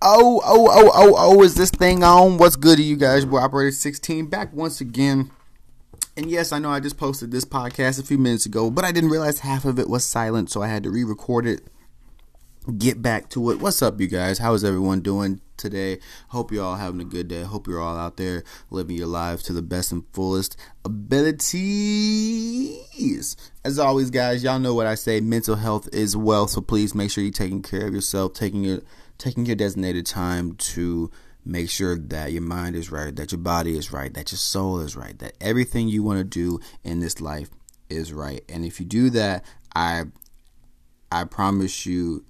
Oh, oh, oh, oh, oh, is this thing on? What's good to you guys? We're Operator 16 back once again. And yes, I know I just posted this podcast a few minutes ago, but I didn't realize half of it was silent, so I had to re record it. Get back to it. What's up, you guys? How is everyone doing today? Hope you're all having a good day. Hope you're all out there living your lives to the best and fullest abilities. As always, guys, y'all know what I say mental health is wealth, so please make sure you're taking care of yourself, taking your taking your designated time to make sure that your mind is right, that your body is right, that your soul is right, that everything you want to do in this life is right. And if you do that, I I promise you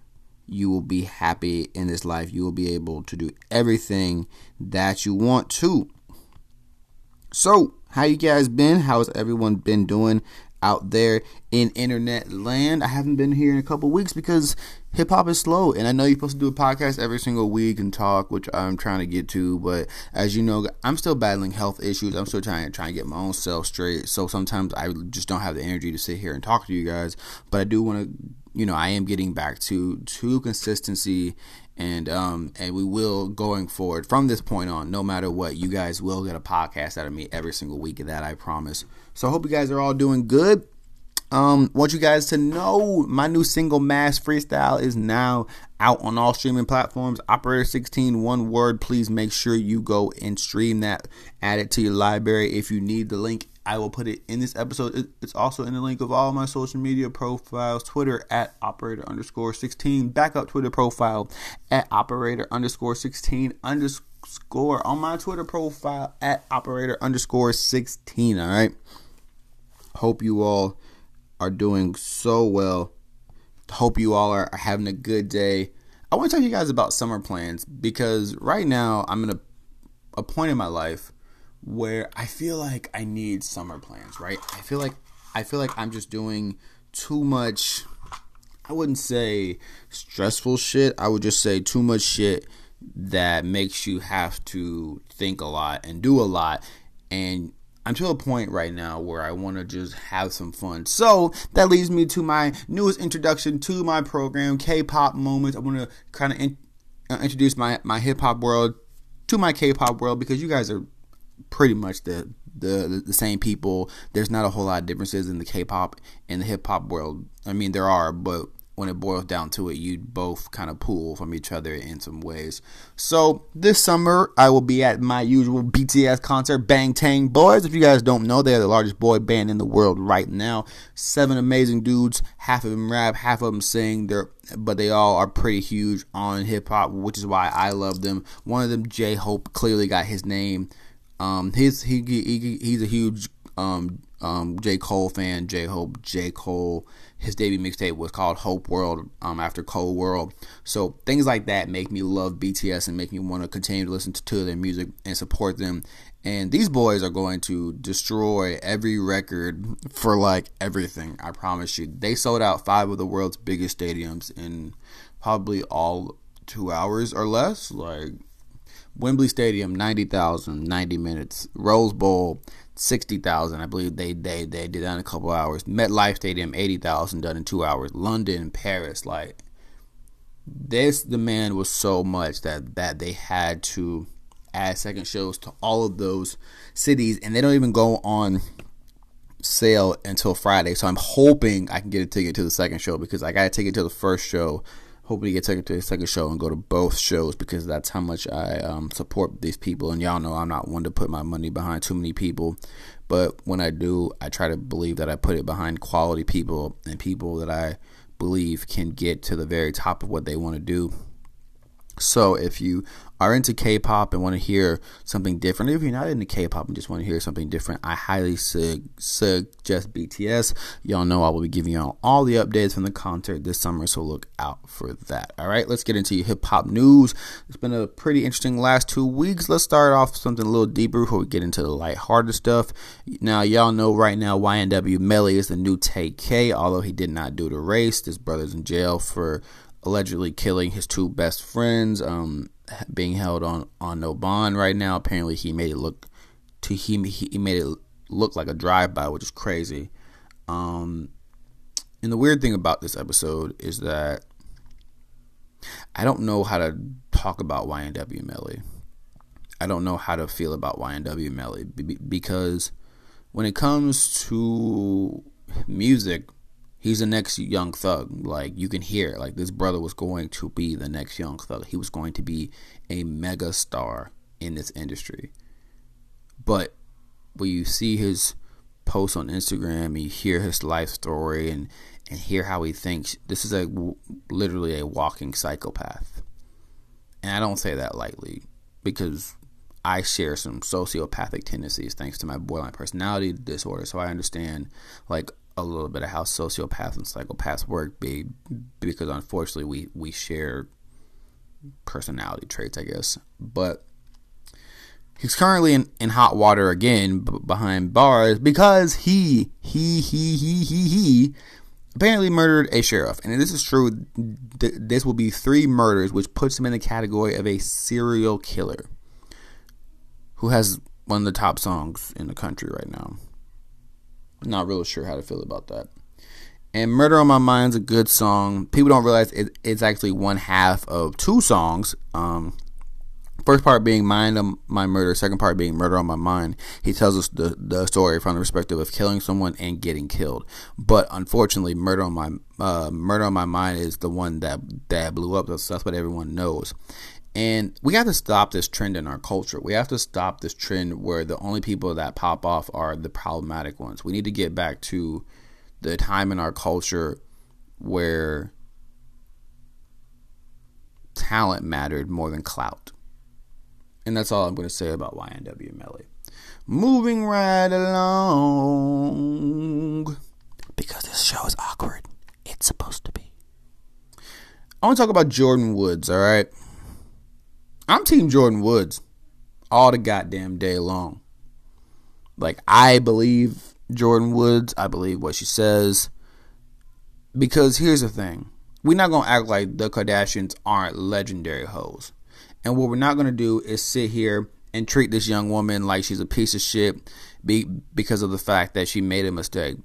you will be happy in this life. You will be able to do everything that you want to. So, how you guys been? How's everyone been doing out there in internet land? I haven't been here in a couple weeks because hip hop is slow, and I know you're supposed to do a podcast every single week and talk, which I'm trying to get to. But as you know, I'm still battling health issues. I'm still trying to try and get my own self straight. So sometimes I just don't have the energy to sit here and talk to you guys. But I do want to, you know, I am getting back to to consistency. And um and we will going forward from this point on, no matter what, you guys will get a podcast out of me every single week. That I promise. So I hope you guys are all doing good. Um, want you guys to know my new single Mass Freestyle is now out on all streaming platforms. Operator 16, one word. Please make sure you go and stream that. Add it to your library. If you need the link, I will put it in this episode. It's also in the link of all my social media profiles. Twitter at operator underscore 16. Backup Twitter profile at operator underscore 16 underscore on my Twitter profile at operator underscore 16. All right. Hope you all are doing so well. Hope you all are having a good day. I want to tell you guys about summer plans because right now I'm in a, a point in my life where I feel like I need summer plans, right? I feel like I feel like I'm just doing too much I wouldn't say stressful shit. I would just say too much shit that makes you have to think a lot and do a lot and I'm to a point right now where I want to just have some fun. So that leads me to my newest introduction to my program, K-pop moments. I want to kind of in, uh, introduce my my hip hop world to my K-pop world because you guys are pretty much the, the the same people. There's not a whole lot of differences in the K-pop and the hip hop world. I mean, there are, but when it boils down to it, you both kind of pull from each other in some ways. So this summer, I will be at my usual BTS concert, Bangtan Boys. If you guys don't know, they are the largest boy band in the world right now. Seven amazing dudes. Half of them rap, half of them sing. They're but they all are pretty huge on hip hop, which is why I love them. One of them, J Hope, clearly got his name. Um, his he, he he's a huge um um J Cole fan. J Hope, J Cole his debut mixtape was called Hope World um, after Cole World. So things like that make me love BTS and make me want to continue to listen to, their music and support them. And these boys are going to destroy every record for like everything. I promise you. They sold out five of the world's biggest stadiums in probably all two hours or less. Like Wembley Stadium, 90,000, 90 minutes. Rose Bowl, sixty thousand. I believe they they they did that in a couple hours. MetLife Stadium eighty thousand done in two hours. London, Paris, like this demand was so much that that they had to add second shows to all of those cities, and they don't even go on sale until Friday. So I'm hoping I can get a ticket to the second show because I got a ticket to the first show hopefully get taken to the second show and go to both shows because that's how much I um, support these people. And y'all know I'm not one to put my money behind too many people, but when I do, I try to believe that I put it behind quality people and people that I believe can get to the very top of what they want to do. So if you are into K-pop and want to hear something different, if you're not into K-pop and just want to hear something different, I highly su- suggest BTS. Y'all know I will be giving y'all all the updates from the concert this summer, so look out for that. All right, let's get into hip hop news. It's been a pretty interesting last two weeks. Let's start off something a little deeper before we get into the lighthearted stuff. Now, y'all know right now YNW Melly is the new Tay-K, although he did not do the race. This brother's in jail for allegedly killing his two best friends. Um, being held on on no bond right now. Apparently, he made it look to he he made it look like a drive by, which is crazy. Um, and the weird thing about this episode is that I don't know how to talk about YNW Melly. I don't know how to feel about YNW Melly because when it comes to music, he's the next young thug. Like you can hear, like this brother was going to be the next young thug. He was going to be a mega star in this industry. But when you see his posts on Instagram, you hear his life story and and hear how he thinks. This is a literally a walking psychopath. And I don't say that lightly because I share some sociopathic tendencies thanks to my borderline personality disorder. So I understand like a little bit of how sociopaths and psychopaths work be, because unfortunately we, we share personality traits, I guess. But he's currently in, in hot water again b- behind bars because he, he, he, he, he, he apparently murdered a sheriff. And this is true. Th- this will be three murders, which puts him in the category of a serial killer who has one of the top songs in the country right now. Not really sure how to feel about that. And Murder on My Mind is a good song. People don't realize it, it's actually one half of two songs. Um, first part being Mind on My Murder, second part being Murder on My Mind. He tells us the, the story from the perspective of killing someone and getting killed. But unfortunately, Murder on My uh, Murder on My Mind is the one that that blew up. That's, that's what everyone knows. And we have to stop this trend in our culture. We have to stop this trend where the only people that pop off are the problematic ones. We need to get back to the time in our culture where talent mattered more than clout. And that's all I'm going to say about YNW Melly. Moving right along. Because this show is awkward. It's supposed to be. I want to talk about Jordan Woods, all right? I'm Team Jordan Woods all the goddamn day long. Like, I believe Jordan Woods. I believe what she says. Because here's the thing we're not going to act like the Kardashians aren't legendary hoes. And what we're not going to do is sit here and treat this young woman like she's a piece of shit be, because of the fact that she made a mistake.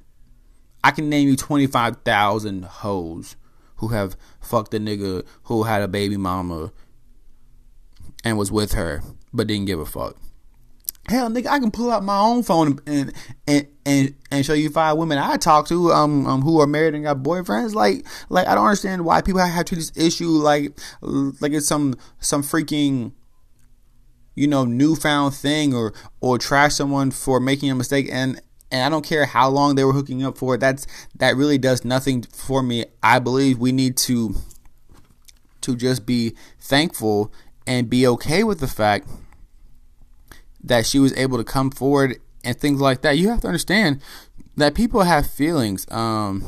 I can name you 25,000 hoes who have fucked a nigga who had a baby mama and was with her, but didn't give a fuck. Hell, nigga, I can pull out my own phone and and and, and show you five women I talk to um, um who are married and got boyfriends. Like like I don't understand why people have to this issue like like it's some some freaking you know newfound thing or or trash someone for making a mistake and and I don't care how long they were hooking up for. That's that really does nothing for me. I believe we need to to just be thankful and be okay with the fact that she was able to come forward and things like that. You have to understand that people have feelings. Um,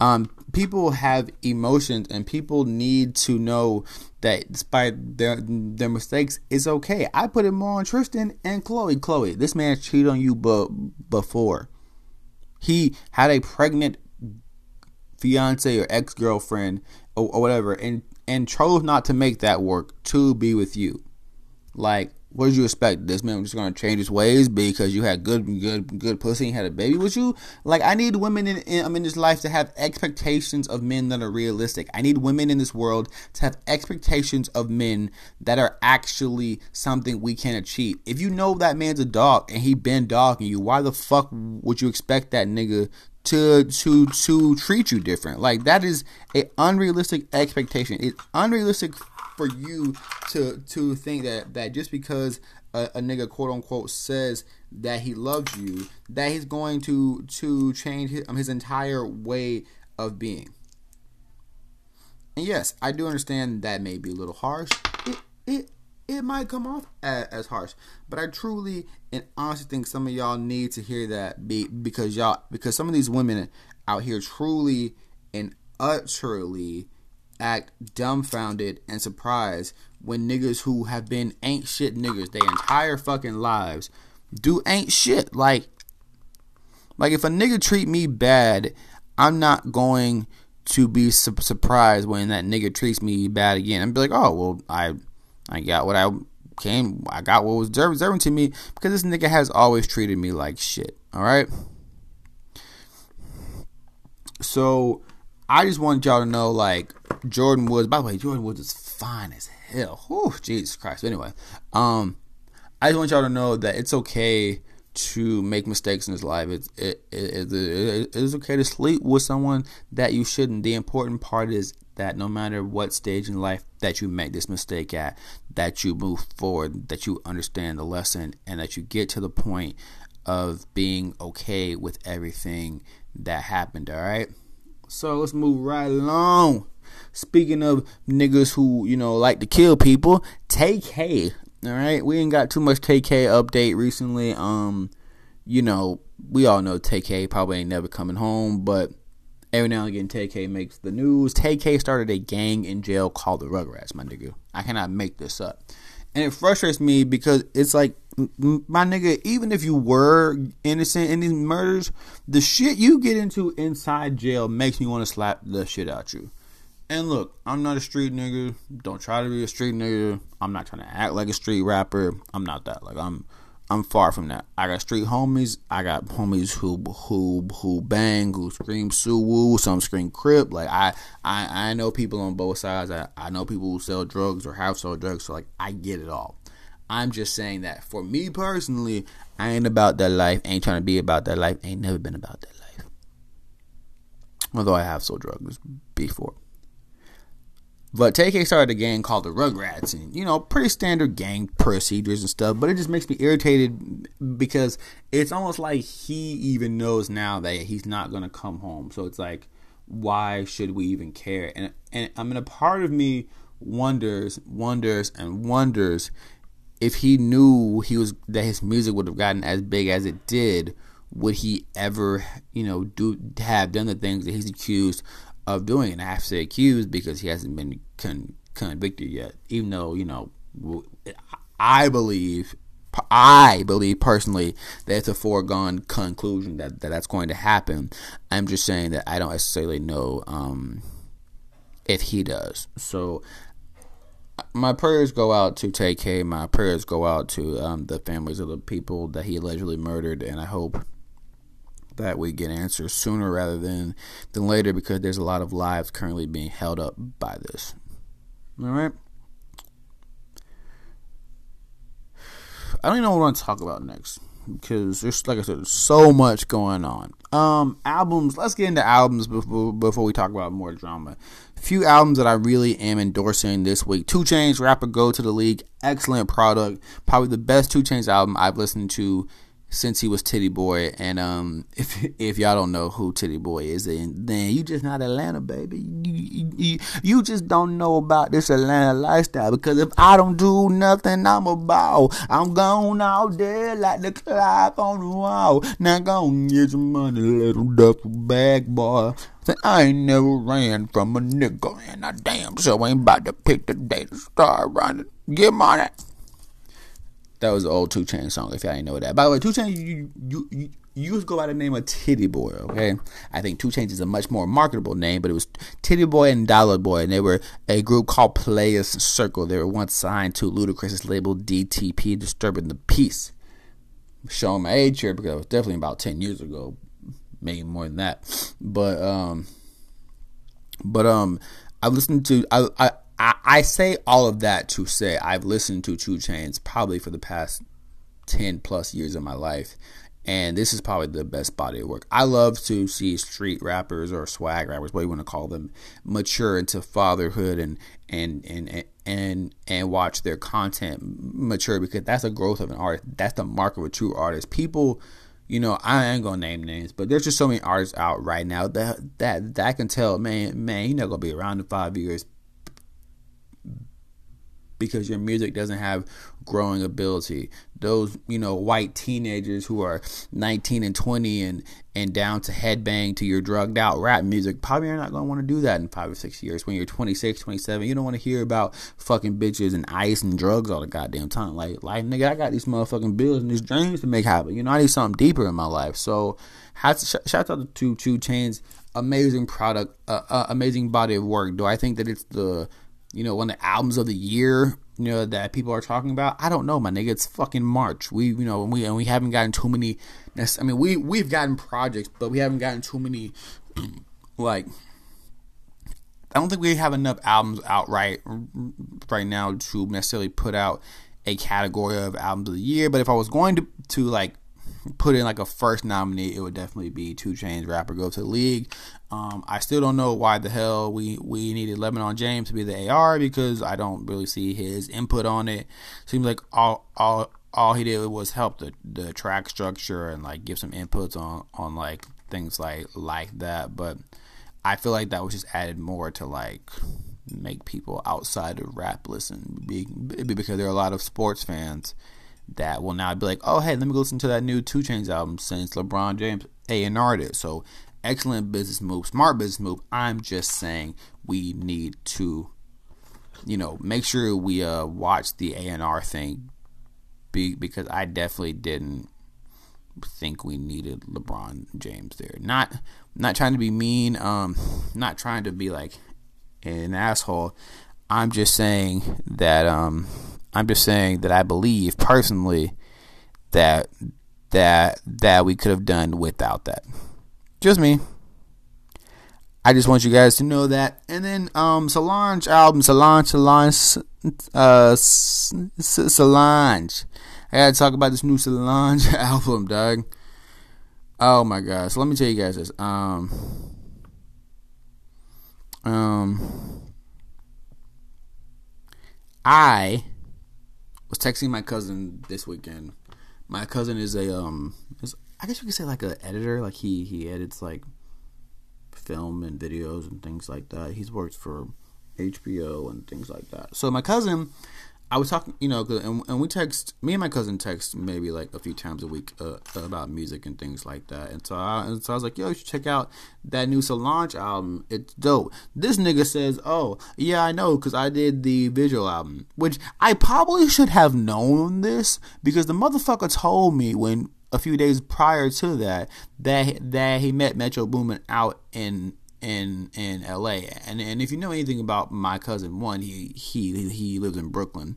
um, people have emotions, and people need to know that despite their their mistakes, it's okay. I put it more on Tristan and Chloe. Chloe, this man cheated on you, but before he had a pregnant fiance or ex girlfriend or, or whatever, and and chose not to make that work to be with you. Like, what did you expect? This man was just gonna change his ways because you had good, good, good pussy and had a baby with you? Like, I need women in, in, in this life to have expectations of men that are realistic. I need women in this world to have expectations of men that are actually something we can achieve. If you know that man's a dog and he been dogging you, why the fuck would you expect that nigga to to to treat you different. Like that is a unrealistic expectation. It's unrealistic for you to to think that that just because a, a nigga quote unquote says that he loves you, that he's going to to change his, um, his entire way of being. And yes, I do understand that may be a little harsh. It it it might come off as, as, harsh. But I truly and honestly think some of y'all need to hear that be, because y'all because some of these women out here truly and utterly act dumbfounded and surprised when niggas who have been ain't shit niggas their entire fucking lives do ain't shit. Like like if a nigga treat me bad, I'm not going to be su- surprised when that nigga treats me bad again. I'm be like, oh well, I I got what I came. I got what was deserving to me because this nigga has always treated me like shit. All right. So I just want y'all to know, like Jordan Woods. By the way, Jordan Woods is fine as hell. Whew, Jesus Christ. Anyway, um, I just want y'all to know that it's okay to make mistakes in his life. It's it, it, it, it's okay to sleep with someone that you shouldn't. The important part is that no matter what stage in life that you make this mistake at, that you move forward, that you understand the lesson, and that you get to the point of being okay with everything that happened. All right. So let's move right along. Speaking of niggas who you know like to kill people, Tay-K. all right, we ain't got too much Tay-K update recently. Um, you know, we all know Tay-K probably ain't never coming home, but every now and again Tay-K makes the news. Tay-K started a gang in jail called the Rugrats, my nigga. I cannot make this up, and it frustrates me because it's like, my nigga, even if you were innocent in these murders, the shit you get into inside jail makes me want to slap the shit out you. And look, I'm not a street nigga. Don't try to be a street nigga. I'm not trying to act like a street rapper. I'm not that. Like I'm I'm far from that. I got street homies. I got homies who who who bang, who scream suwoo, some scream crip. Like I I I know people on both sides. I, I know people who sell drugs or have sold drugs. So like I get it all. I'm just saying that for me personally, I ain't about that life. Ain't trying to be about that life. Ain't never been about that life. Although I have sold drugs before. But Tay-K started a gang called the Rugrats, and you know, pretty standard gang procedures and stuff. But it just makes me irritated because it's almost like he even knows now that he's not gonna come home. So it's like, why should we even care? And and I mean, a part of me wonders, wonders, and wonders if he knew he was that his music would have gotten as big as it did. Would he ever, you know, do have done the things that he's accused of doing. And I have to say accused because he hasn't been con- convicted yet. Even though you know, I believe, I believe personally that it's a foregone conclusion that, that that's going to happen. I'm just saying that I don't necessarily know um, if he does. So my prayers go out to Tay-K. My prayers go out to um, the families of the people that he allegedly murdered, and I hope that we get answers sooner rather than than later because there's a lot of lives currently being held up by this. All right. I don't even know what I want to talk about next because there's like I said, so much going on. Um, albums. Let's get into albums before before we talk about more drama. A few albums that I really am endorsing this week. 2 Chainz, Rap or, go to the league. Excellent product. Probably the best 2 Chainz album I've listened to since he was Titty Boy. And um, if if y'all don't know who Titty Boy is, then, then you just not Atlanta, baby. You, you, you just don't know about this Atlanta lifestyle. Because if I don't do nothing, I'm a ball. I'm gone out there like the clock on the wall. Now go and get some money, little duffel bag boy. Say, I ain't never ran from a nigga, and I damn sure ain't about to pick the day to start running. Get money. That was an old 2 Chainz song, if y'all know that. By the way, 2 Chainz, you, you, you, you used to go by the name of Titty Boy. okay? I think 2 Chainz is a much more marketable name, but it was Titty Boy and Dollar Boy, and they were a group called Playaz Circle. They were once signed to Ludacris's label DTP, Disturbing the Peace. showing my age here because it was definitely about 10 years ago, maybe more than that. But, um, but, um, I listened to, I, I, I, I say all of that to say I've listened to 2 Chainz probably for the past 10 plus years of my life. And this is probably the best body of work. I love to see street rappers or swag rappers, what you want to call them, mature into fatherhood and and and and and watch their content mature because that's the growth of an artist. That's the mark of a true artist. People, you know, I ain't gonna name names, but there's just so many artists out right now that that that can tell, man, man, you're not gonna be around in five years because your music doesn't have growing ability. Those, you know, white teenagers who are 19 and 20 and and down to headbang to your drugged out rap music, probably are not going to want to do that in 5 or 6 years. When you're 26, 27, you don't want to hear about fucking bitches and ice and drugs all the goddamn time. Like like nigga, I got these motherfucking bills and these dreams to make happen. You know, I need something deeper in my life. So, shout out to 2 Chainz amazing product, uh, uh, amazing body of work. Do I think that it's the you know, one of the albums of the year, you know, that people are talking about. I don't know, my nigga. It's fucking March. We, you know, we and we haven't gotten too many. I mean, we we've gotten projects, but we haven't gotten too many, like, I don't think we have enough albums out right right now to necessarily put out a category of albums of the year. But if I was going to to like put in like a first nominee, it would definitely be 2 Chainz Rap or go to the league. Um, I still don't know why the hell we we needed LeBron James to be the AR because I don't really see his input on it. Seems like all all all he did was help the the track structure and like give some inputs on on like things like like that. But I feel like that was just added more to like make people outside of rap listen be, because there are a lot of sports fans that will now be like, oh hey, let me go listen to that new 2 Chainz album since LeBron James A and R did. So excellent business move, smart business move. I'm just saying we need to, you know, make sure we uh watch the A and R thing, be because I definitely didn't think we needed LeBron James there. Not not trying to be mean, um, not trying to be like an asshole. I'm just saying that um, I'm just saying that I believe personally that that that we could have done without that. Just me. I just want you guys to know that. And then um Solange album, Solange, Solange, uh, Solange. I gotta talk about this new Solange album, dog. Oh my god! So let me tell you guys this. Um, um, I was texting my cousin this weekend. My cousin is a um, is, I guess you could say like an editor. Like he he edits like film and videos and things like that. He's worked for HBO and things like that. So my cousin I was talking, you know, and, and we text. Me and my cousin text maybe like a few times a week uh, about music and things like that. And so, I, and so I was like, "Yo, you should check out that new Solange album. It's dope." This nigga says, "Oh, yeah, I know, because I did the visual album." Which I probably should have known this because the motherfucker told me when a few days prior to that that that he met Metro Boomin out in in in LA. And and if you know anything about my cousin, one, he he he lives in Brooklyn.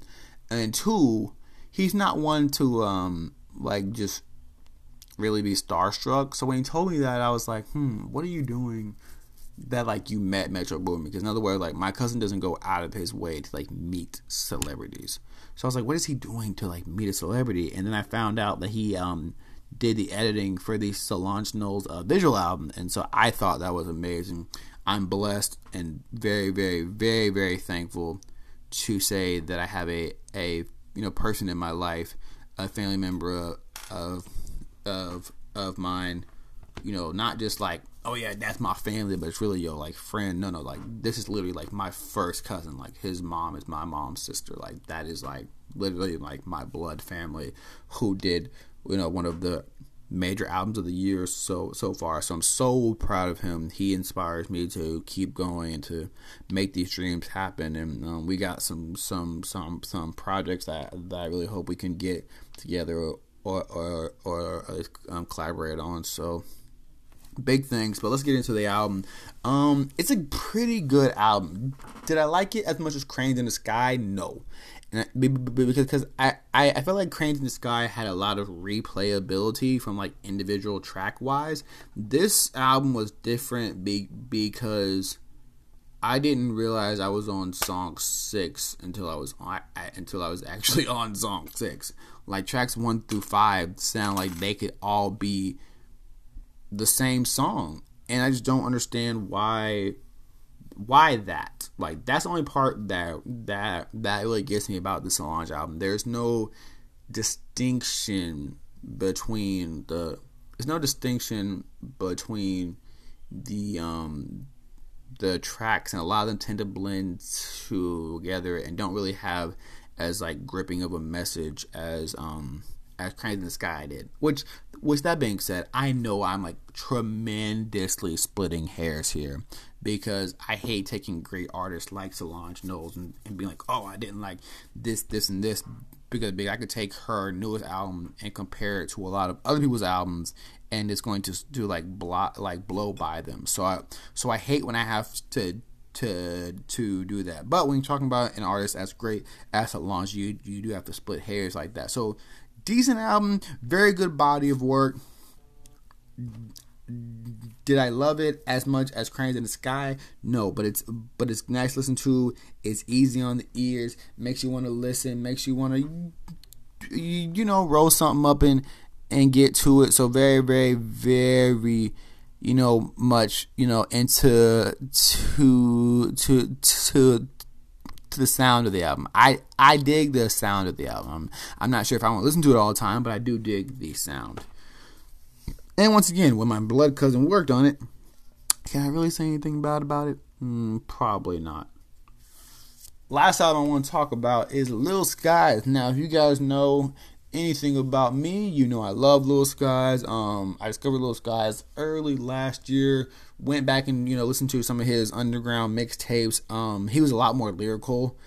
And two, he's not one to um like just really be starstruck. So when he told me that I was like, "Hmm, what are you doing?" That like you met Metro Boomin because in other words, like my cousin doesn't go out of his way to like meet celebrities. So I was like, what is he doing to like meet a celebrity? And then I found out that he um did the editing for the Solange Knowles uh, visual album, and so I thought that was amazing. I'm blessed and very, very, very, very thankful to say that I have a a you know person in my life, a family member of of of mine, you know, not just like oh yeah that's my family, but it's really your like friend. No, no, like this is literally like my first cousin. Like his mom is my mom's sister. Like that is like literally like my blood family who did you know one of the major albums of the year so so far. So I'm so proud of him. He inspires me to keep going and to make these dreams happen. And um, we got some some some some projects that that I really hope we can get together or or or, or um, collaborate on. So big things. But let's get into the album. Um, it's a pretty good album. Did I like it as much as Cranes in the Sky? No because I, I, I felt like Cranes in the Sky had a lot of replayability from like individual track wise. This album was different be, because I didn't realize I was on song six until I was on, I, until I was actually on song six. Like tracks one through five sound like they could all be the same song, and I just don't understand why why that? Like that's the only part that that that really gets me about the Solange album. There's no distinction between the there's no distinction between the um the tracks and a lot of them tend to blend together and don't really have as like gripping of a message as um as Cranes in the Sky did. Which, with that being said, I know I'm like tremendously splitting hairs here because I hate taking great artists like Solange Knowles and, and being like, oh, I didn't like this, this, and this because I could take her newest album and compare it to a lot of other people's albums and it's going to do like block like blow by them. So I so I hate when I have to to to do that. But when you're talking about an artist as great as Solange, you you do have to split hairs like that. So decent album, very good body of work. did I love it as much as Cranes in the Sky? No, but it's but it's nice to listen to. It's easy on the ears. Makes you want to listen. Makes you want to you know roll something up and and get to it. So very very very you know much you know into to to to to the sound of the album. I I dig the sound of the album. I'm not sure if I want to listen to it all the time, but I do dig the sound. And once again, when my blood cousin worked on it, can I really say anything bad about it? Mm, probably not. Last album I want to talk about is Lil Skies. Now, if you guys know anything about me, you know I love Lil Skies. Um, I discovered Lil Skies early last year. Went back and you know listened to some of his underground mixtapes. Um, he was a lot more lyrical.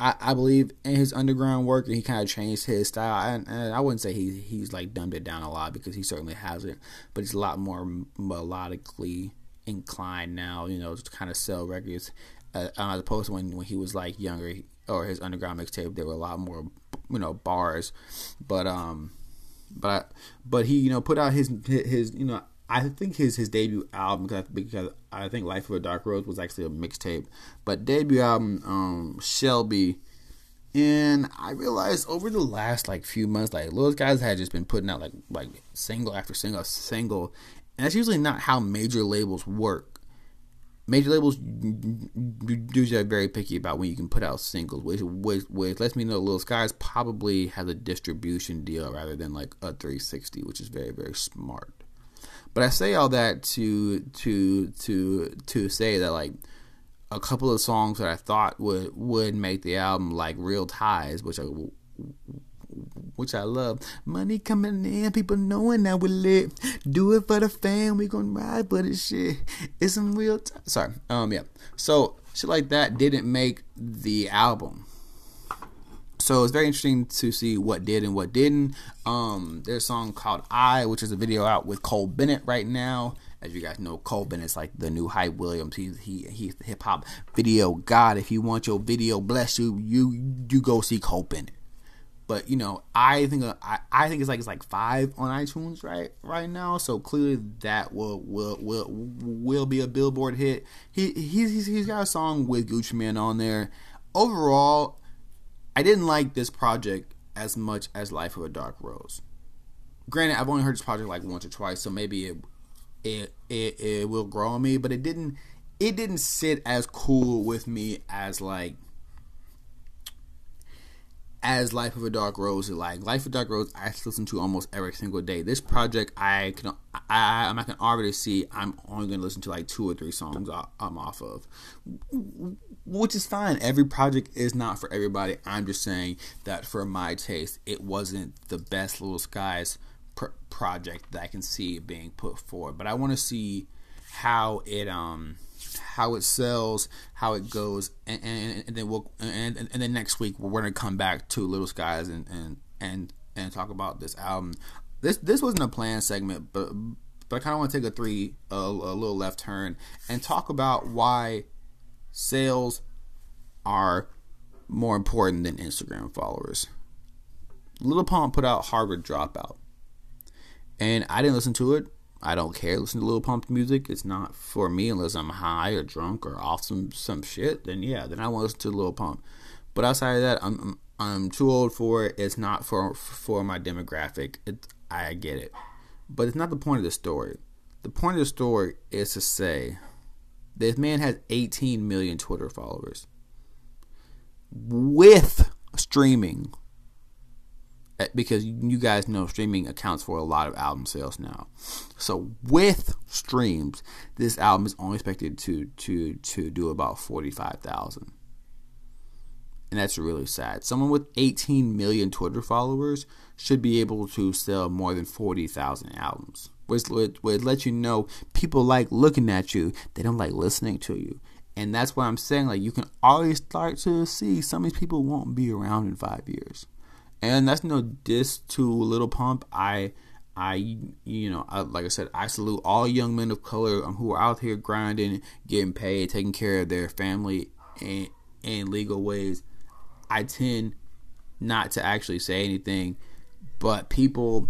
I, I believe in his underground work, and he kind of changed his style. And, and, I wouldn't say he he's like dumbed it down a lot because he certainly hasn't, but he's a lot more melodically inclined now. You know, to kind of sell records uh, as opposed to when when he was like younger or his underground mixtape. There were a lot more you know bars, but um, but but he you know put out his his you know I think his his debut album because I, because I think Life of a Dark Rose was actually a mixtape, but debut album um, Shelby, and I realized over the last like few months, like those guys had just been putting out like like single after single single, and that's usually not how major labels work. Major labels usually are very picky about when you can put out singles, which which, which lets me know Lil Skies probably has a distribution deal rather than like a 360, which is very very smart. But I say all that to to to to say that like a couple of songs that I thought would would make the album like Real Ties, which I which I love. Money coming in, people knowing that we lit. Do it for the fam, we gonna ride for this shit. It's some real time. Sorry, um, yeah. So shit like that didn't make the album. So it's very interesting to see what did and what didn't. Um, there's a song called "I," which is a video out with Cole Bennett right now. As you guys know, Cole Bennett's like the new Hype Williams. He's he he's the hip hop video god. If you want your video bless you, you you go see Cole Bennett. But you know, I think uh, I, I think it's like it's like five on iTunes right right now. So clearly that will will will will be a Billboard hit. He he's he's got a song with Gucci Mane on there. Overall, I didn't like this project as much as Life of a Dark Rose. Granted, I've only heard this project like once or twice, so maybe it it it, it will grow on me, but it didn't it didn't sit as cool with me as like as Life of a Dark Rose like. Life of a Dark Rose, I listen to almost every single day. This project, I can, I, I'm, I can already see I'm only going to listen to like two or three songs I'm off of, which is fine. Every project is not for everybody. I'm just saying that for my taste, it wasn't the best Little Skies pr- project that I can see being put forward. But I want to see how it um how it sells, how it goes, and, and, and then we'll and, and then next week we're gonna come back to Little Skies and and and and talk about this album. This this wasn't a planned segment, but but I kind of want to take a three a, a little left turn and talk about why sales are more important than Instagram followers. Little Pump put out Harvard Dropout, and I didn't listen to it. I don't care. Listen to Lil Pump music. It's not for me unless I'm high or drunk or off some some shit. Then yeah, then I want to listen to Lil Pump. But outside of that, I'm I'm too old for it. It's not for for my demographic. It, I get it, but it's not the point of the story. The point of the story is to say this man has 18 million Twitter followers with streaming Eh, because you guys know streaming accounts for a lot of album sales now. So with streams, this album is only expected to to to do about forty five thousand, and that's really sad. Someone with eighteen million Twitter followers should be able to sell more than forty thousand albums. Which would, would let you know people like looking at you; they don't like listening to you. And that's what I'm saying. Like you can always start to see some of these people won't be around in five years and that's no diss to Little Pump. I, I, you know, I, like I said, I salute all young men of color um, who are out here grinding, getting paid, taking care of their family in, in legal ways. I tend not to actually say anything, but people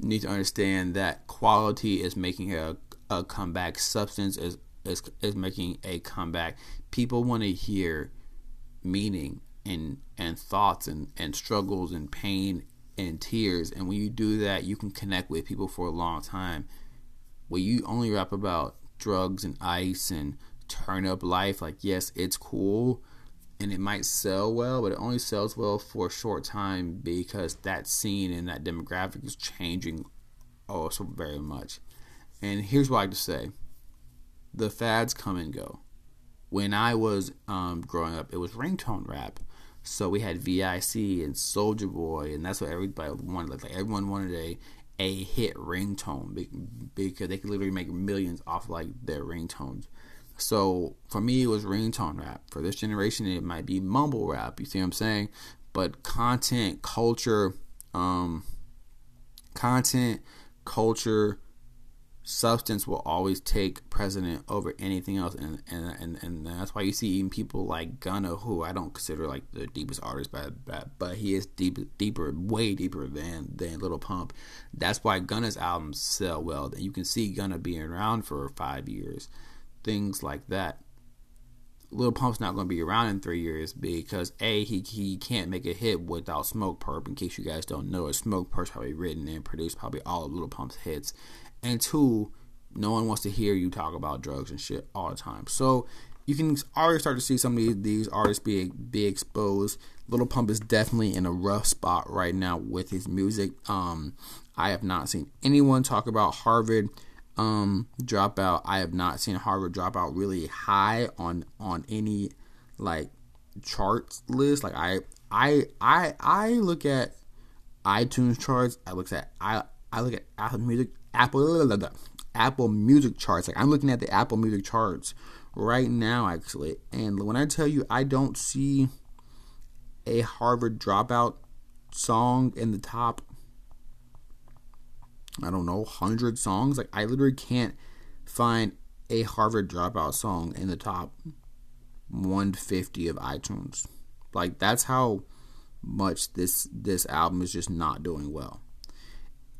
need to understand that quality is making a, a comeback. Substance is, is is making a comeback. People want to hear meaning and and thoughts and, and struggles and pain and tears. And when you do that, you can connect with people for a long time. When you only rap about drugs and ice and turn up life, like yes, it's cool and it might sell well, but it only sells well for a short time because that scene and that demographic is changing oh so very much. And here's what I like to say: the fads come and go. When I was um, growing up, it was ringtone rap. So we had VIC and Soulja Boy, and that's what everybody wanted. Like everyone wanted a a hit ringtone because they could literally make millions off like their ringtones. So for me, it was ringtone rap. For this generation, it might be mumble rap. You see what I'm saying? But content, culture, um, content, culture, substance will always take precedent over anything else and and, and, and that's why you see even people like Gunna who I don't consider like the deepest artist but but, but he is deep deeper way deeper than than Little Pump. That's why Gunna's albums sell well. You can see Gunna being around for five years things like that. Little Pump's not going to be around in three years because a he he can't make a hit without Smokepurpp. In case you guys don't know, Smoke Smokepurpp's probably written and produced probably all of Little Pump's hits, and two, no one wants to hear you talk about drugs and shit all the time. So you can already start to see some of these, artists be be exposed. Little Pump is definitely in a rough spot right now with his music. Um, I have not seen anyone talk about Harvard um, dropout. I have not seen Harvard dropout really high on on any like charts list. Like I I I I look at iTunes charts. I look at I I look at Apple Music Apple Apple Music charts. Like I'm looking at the Apple Music charts right now, actually. And when I tell you, I don't see a Harvard dropout song in the top. I don't know, hundred songs. Like I literally can't find a Harvard dropout song in the top 150 of iTunes. Like that's how much this this album is just not doing well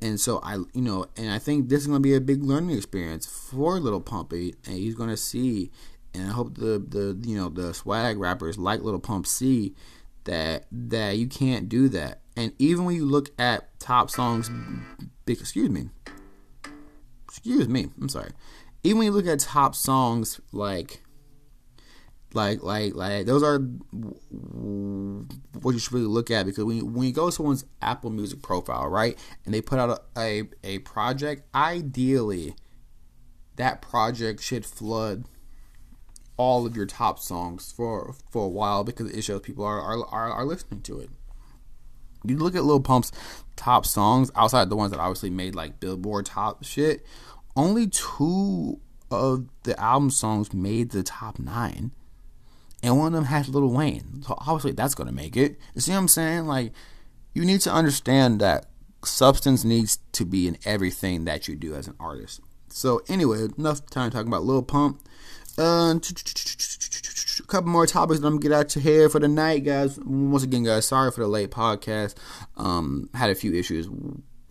and so I, you know, and I think this is going to be a big learning experience for Little Pumpy, and he's going to see, and I hope the the you know the swag rappers like Little Pump see that that you can't do that. And even when you look at top songs, excuse me, excuse me, I'm sorry. Even when you look at top songs like like like like those are what you should really look at because when you, when you go to someone's Apple Music profile, right, and they put out a, a, a project, ideally that project should flood all of your top songs for for a while because it shows people are are, are, are listening to it. You look at Lil Pump's top songs outside of the ones that obviously made like Billboard top shit. Only two of the album songs made the top nine and one of them has Lil Wayne. So obviously that's gonna make it. You see what I'm saying? Like you need to understand that substance needs to be in everything that you do as an artist. So anyway, enough time talking about Lil Pump. Uh, a couple more topics that I'm gonna get out your hair for the night, guys. Once again, guys, sorry for the late podcast. Um, had a few issues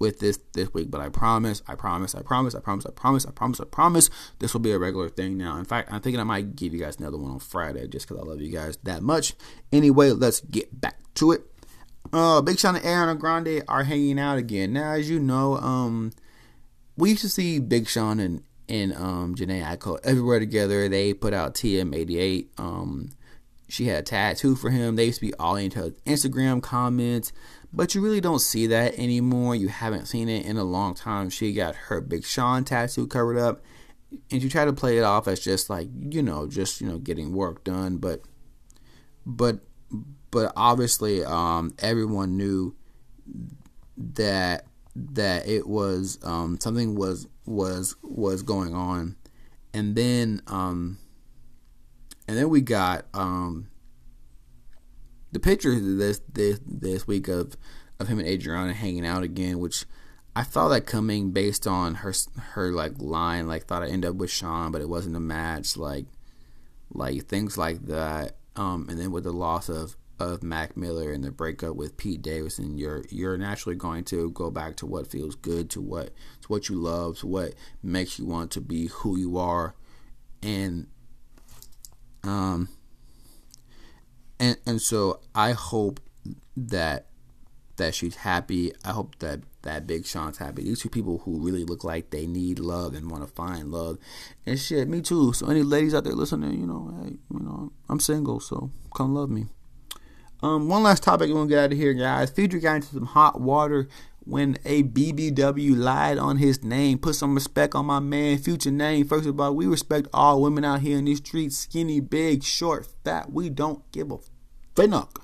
with this this week, but I promise, I promise, I promise, I promise, I promise, I promise, I promise, this will be a regular thing now. In fact, I'm thinking I might give you guys another one on Friday just because I love you guys that much. Anyway, let's get back to it. Uh, Big Sean and Ariana Grande are hanging out again. Now, as you know, um, we used to see Big Sean and and um Jhené Aiko everywhere together. They put out TM88. Um, she had a tattoo for him. They used to be all into Instagram comments. But you really don't see that anymore. You haven't seen it in a long time. She got her Big Sean tattoo covered up. And she tried to play it off as just like, you know, just, you know, getting work done. But, but, but obviously, um, everyone knew that, that it was, um, something was, was, was going on. And then, um, and then we got, um, the pictures this this this week of of him and Ariana hanging out again, which I thought that coming based on her her like line, like thought I end up with Sean, but it wasn't a match, like like things like that. Um, and then with the loss of of Mac Miller and the breakup with Pete Davidson, you're you're naturally going to go back to what feels good, to what to what you love, to what makes you want to be who you are, and um and and so I hope that that she's happy. I hope that that Big Sean's happy. These two people who really look like they need love and want to find love, and shit, me too. So any ladies out there listening, you know, hey, you know, I'm single, so come love me. Um, one last topic we want to get out of here, guys. Future got into some hot water when a BBW lied on his name. Put some respect on my man Future name. First of all, we respect all women out here in these streets, skinny, big, short, fat. We don't give a fuck.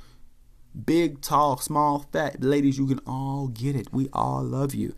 Big, tall, small, fat ladies, you can all get it. We all love you.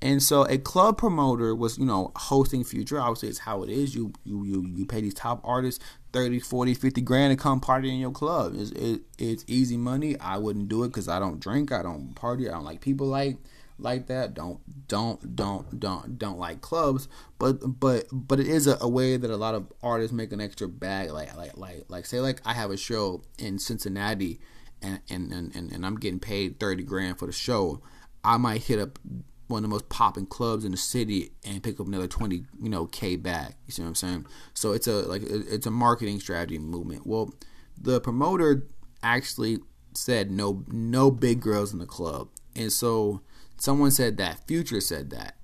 And so a club promoter was, you know, hosting Future. Obviously, it's how it is. You you you, you pay these top artists 30, 40, 50 grand to come party in your club. It's, it, it's easy money. I wouldn't do it because I don't drink. I don't party. I don't like people like like that. Don't don't don't don't don't like clubs. But but but it is a, a way that a lot of artists make an extra bag. Like like like like say like I have a show in Cincinnati and and, and, and I'm getting paid 30 grand for the show. I might hit up one of the most popping clubs in the city and pick up another 20 you know k back you see what i'm saying? So it's a like it's a marketing strategy movement. Well the promoter actually said no no big girls in the club. And so someone said that future said that.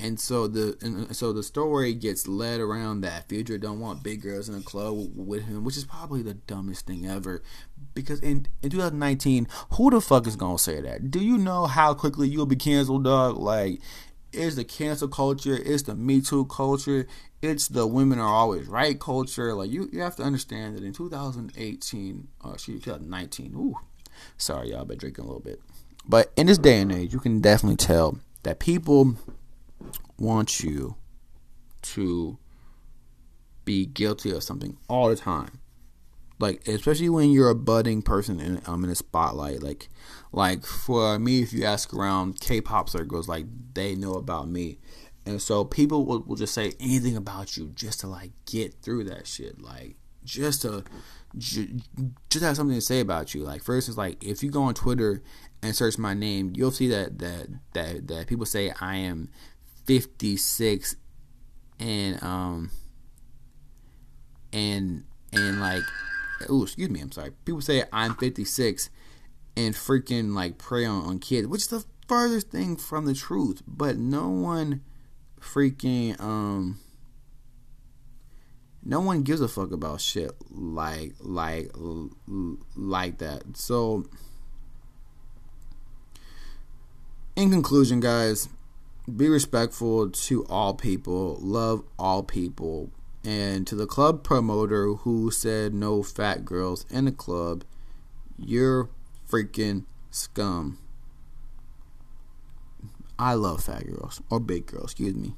And so the and so the story gets led around that future don't want big girls in the club with him which is probably the dumbest thing ever because in, in 2019, who the fuck is gonna say that? Do you know how quickly you'll be canceled, dog? Like, it's the cancel culture, it's the Me Too culture, it's the women are always right culture. Like, you, you have to understand that in 2018, uh, excuse 2019, ooh, sorry, y'all, been drinking a little bit. But in this day and age, you can definitely tell that people want you to be guilty of something all the time like especially when you're a budding person in um in a spotlight like like for me if you ask around k-pop circles like they know about me. And so people will, will just say anything about you just to like get through that shit like just to just have something to say about you. Like for instance like if you go on twitter and search my name you'll see that that that, that people say i am 56 and um and and like oh, excuse me, I'm sorry. People say I'm 56 and freaking like prey on, on kids, which is the furthest thing from the truth. But no one freaking um no one gives a fuck about shit like like like that. So in conclusion, guys, be respectful to all people, love all people, and to the club promoter who said no fat girls in the club, you're freaking scum. I love fat girls or big girls, excuse me.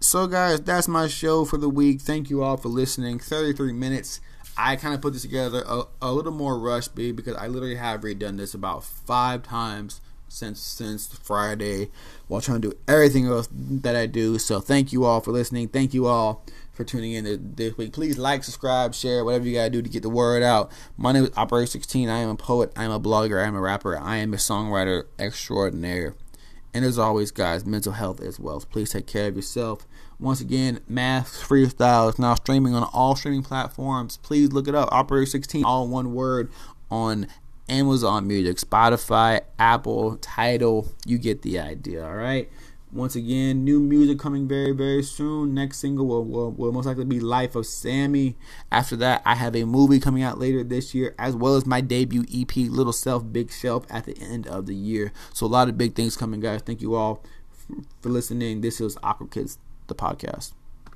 So, guys, that's my show for the week. Thank you all for listening. 33 minutes. I kind of put this together a, a little more rushed, because I literally have redone this about five times since since Friday while trying to do everything else that I do. So thank you all for listening. Thank you all for tuning in this week. Please like, subscribe, share, whatever you gotta do to get the word out. My name is Operator 16. I am a poet. I am a blogger. I am a rapper. I am a songwriter extraordinaire. And as always, guys, mental health as well. Please take care of yourself. Once again, Math Freestyle is now streaming on all streaming platforms. Please look it up. Operator 16, all one word on Amazon Music, Spotify, Apple, Tidal. You get the idea, all right? Once again, new music coming very, very soon. Next single will, will, will, most likely be Life of Sammy. After that, I have a movie coming out later this year, as well as my debut EP, Little Self, Big Shelf, at the end of the year. So, a lot of big things coming, guys. Thank you all for listening. This is Awkward Kids, the podcast.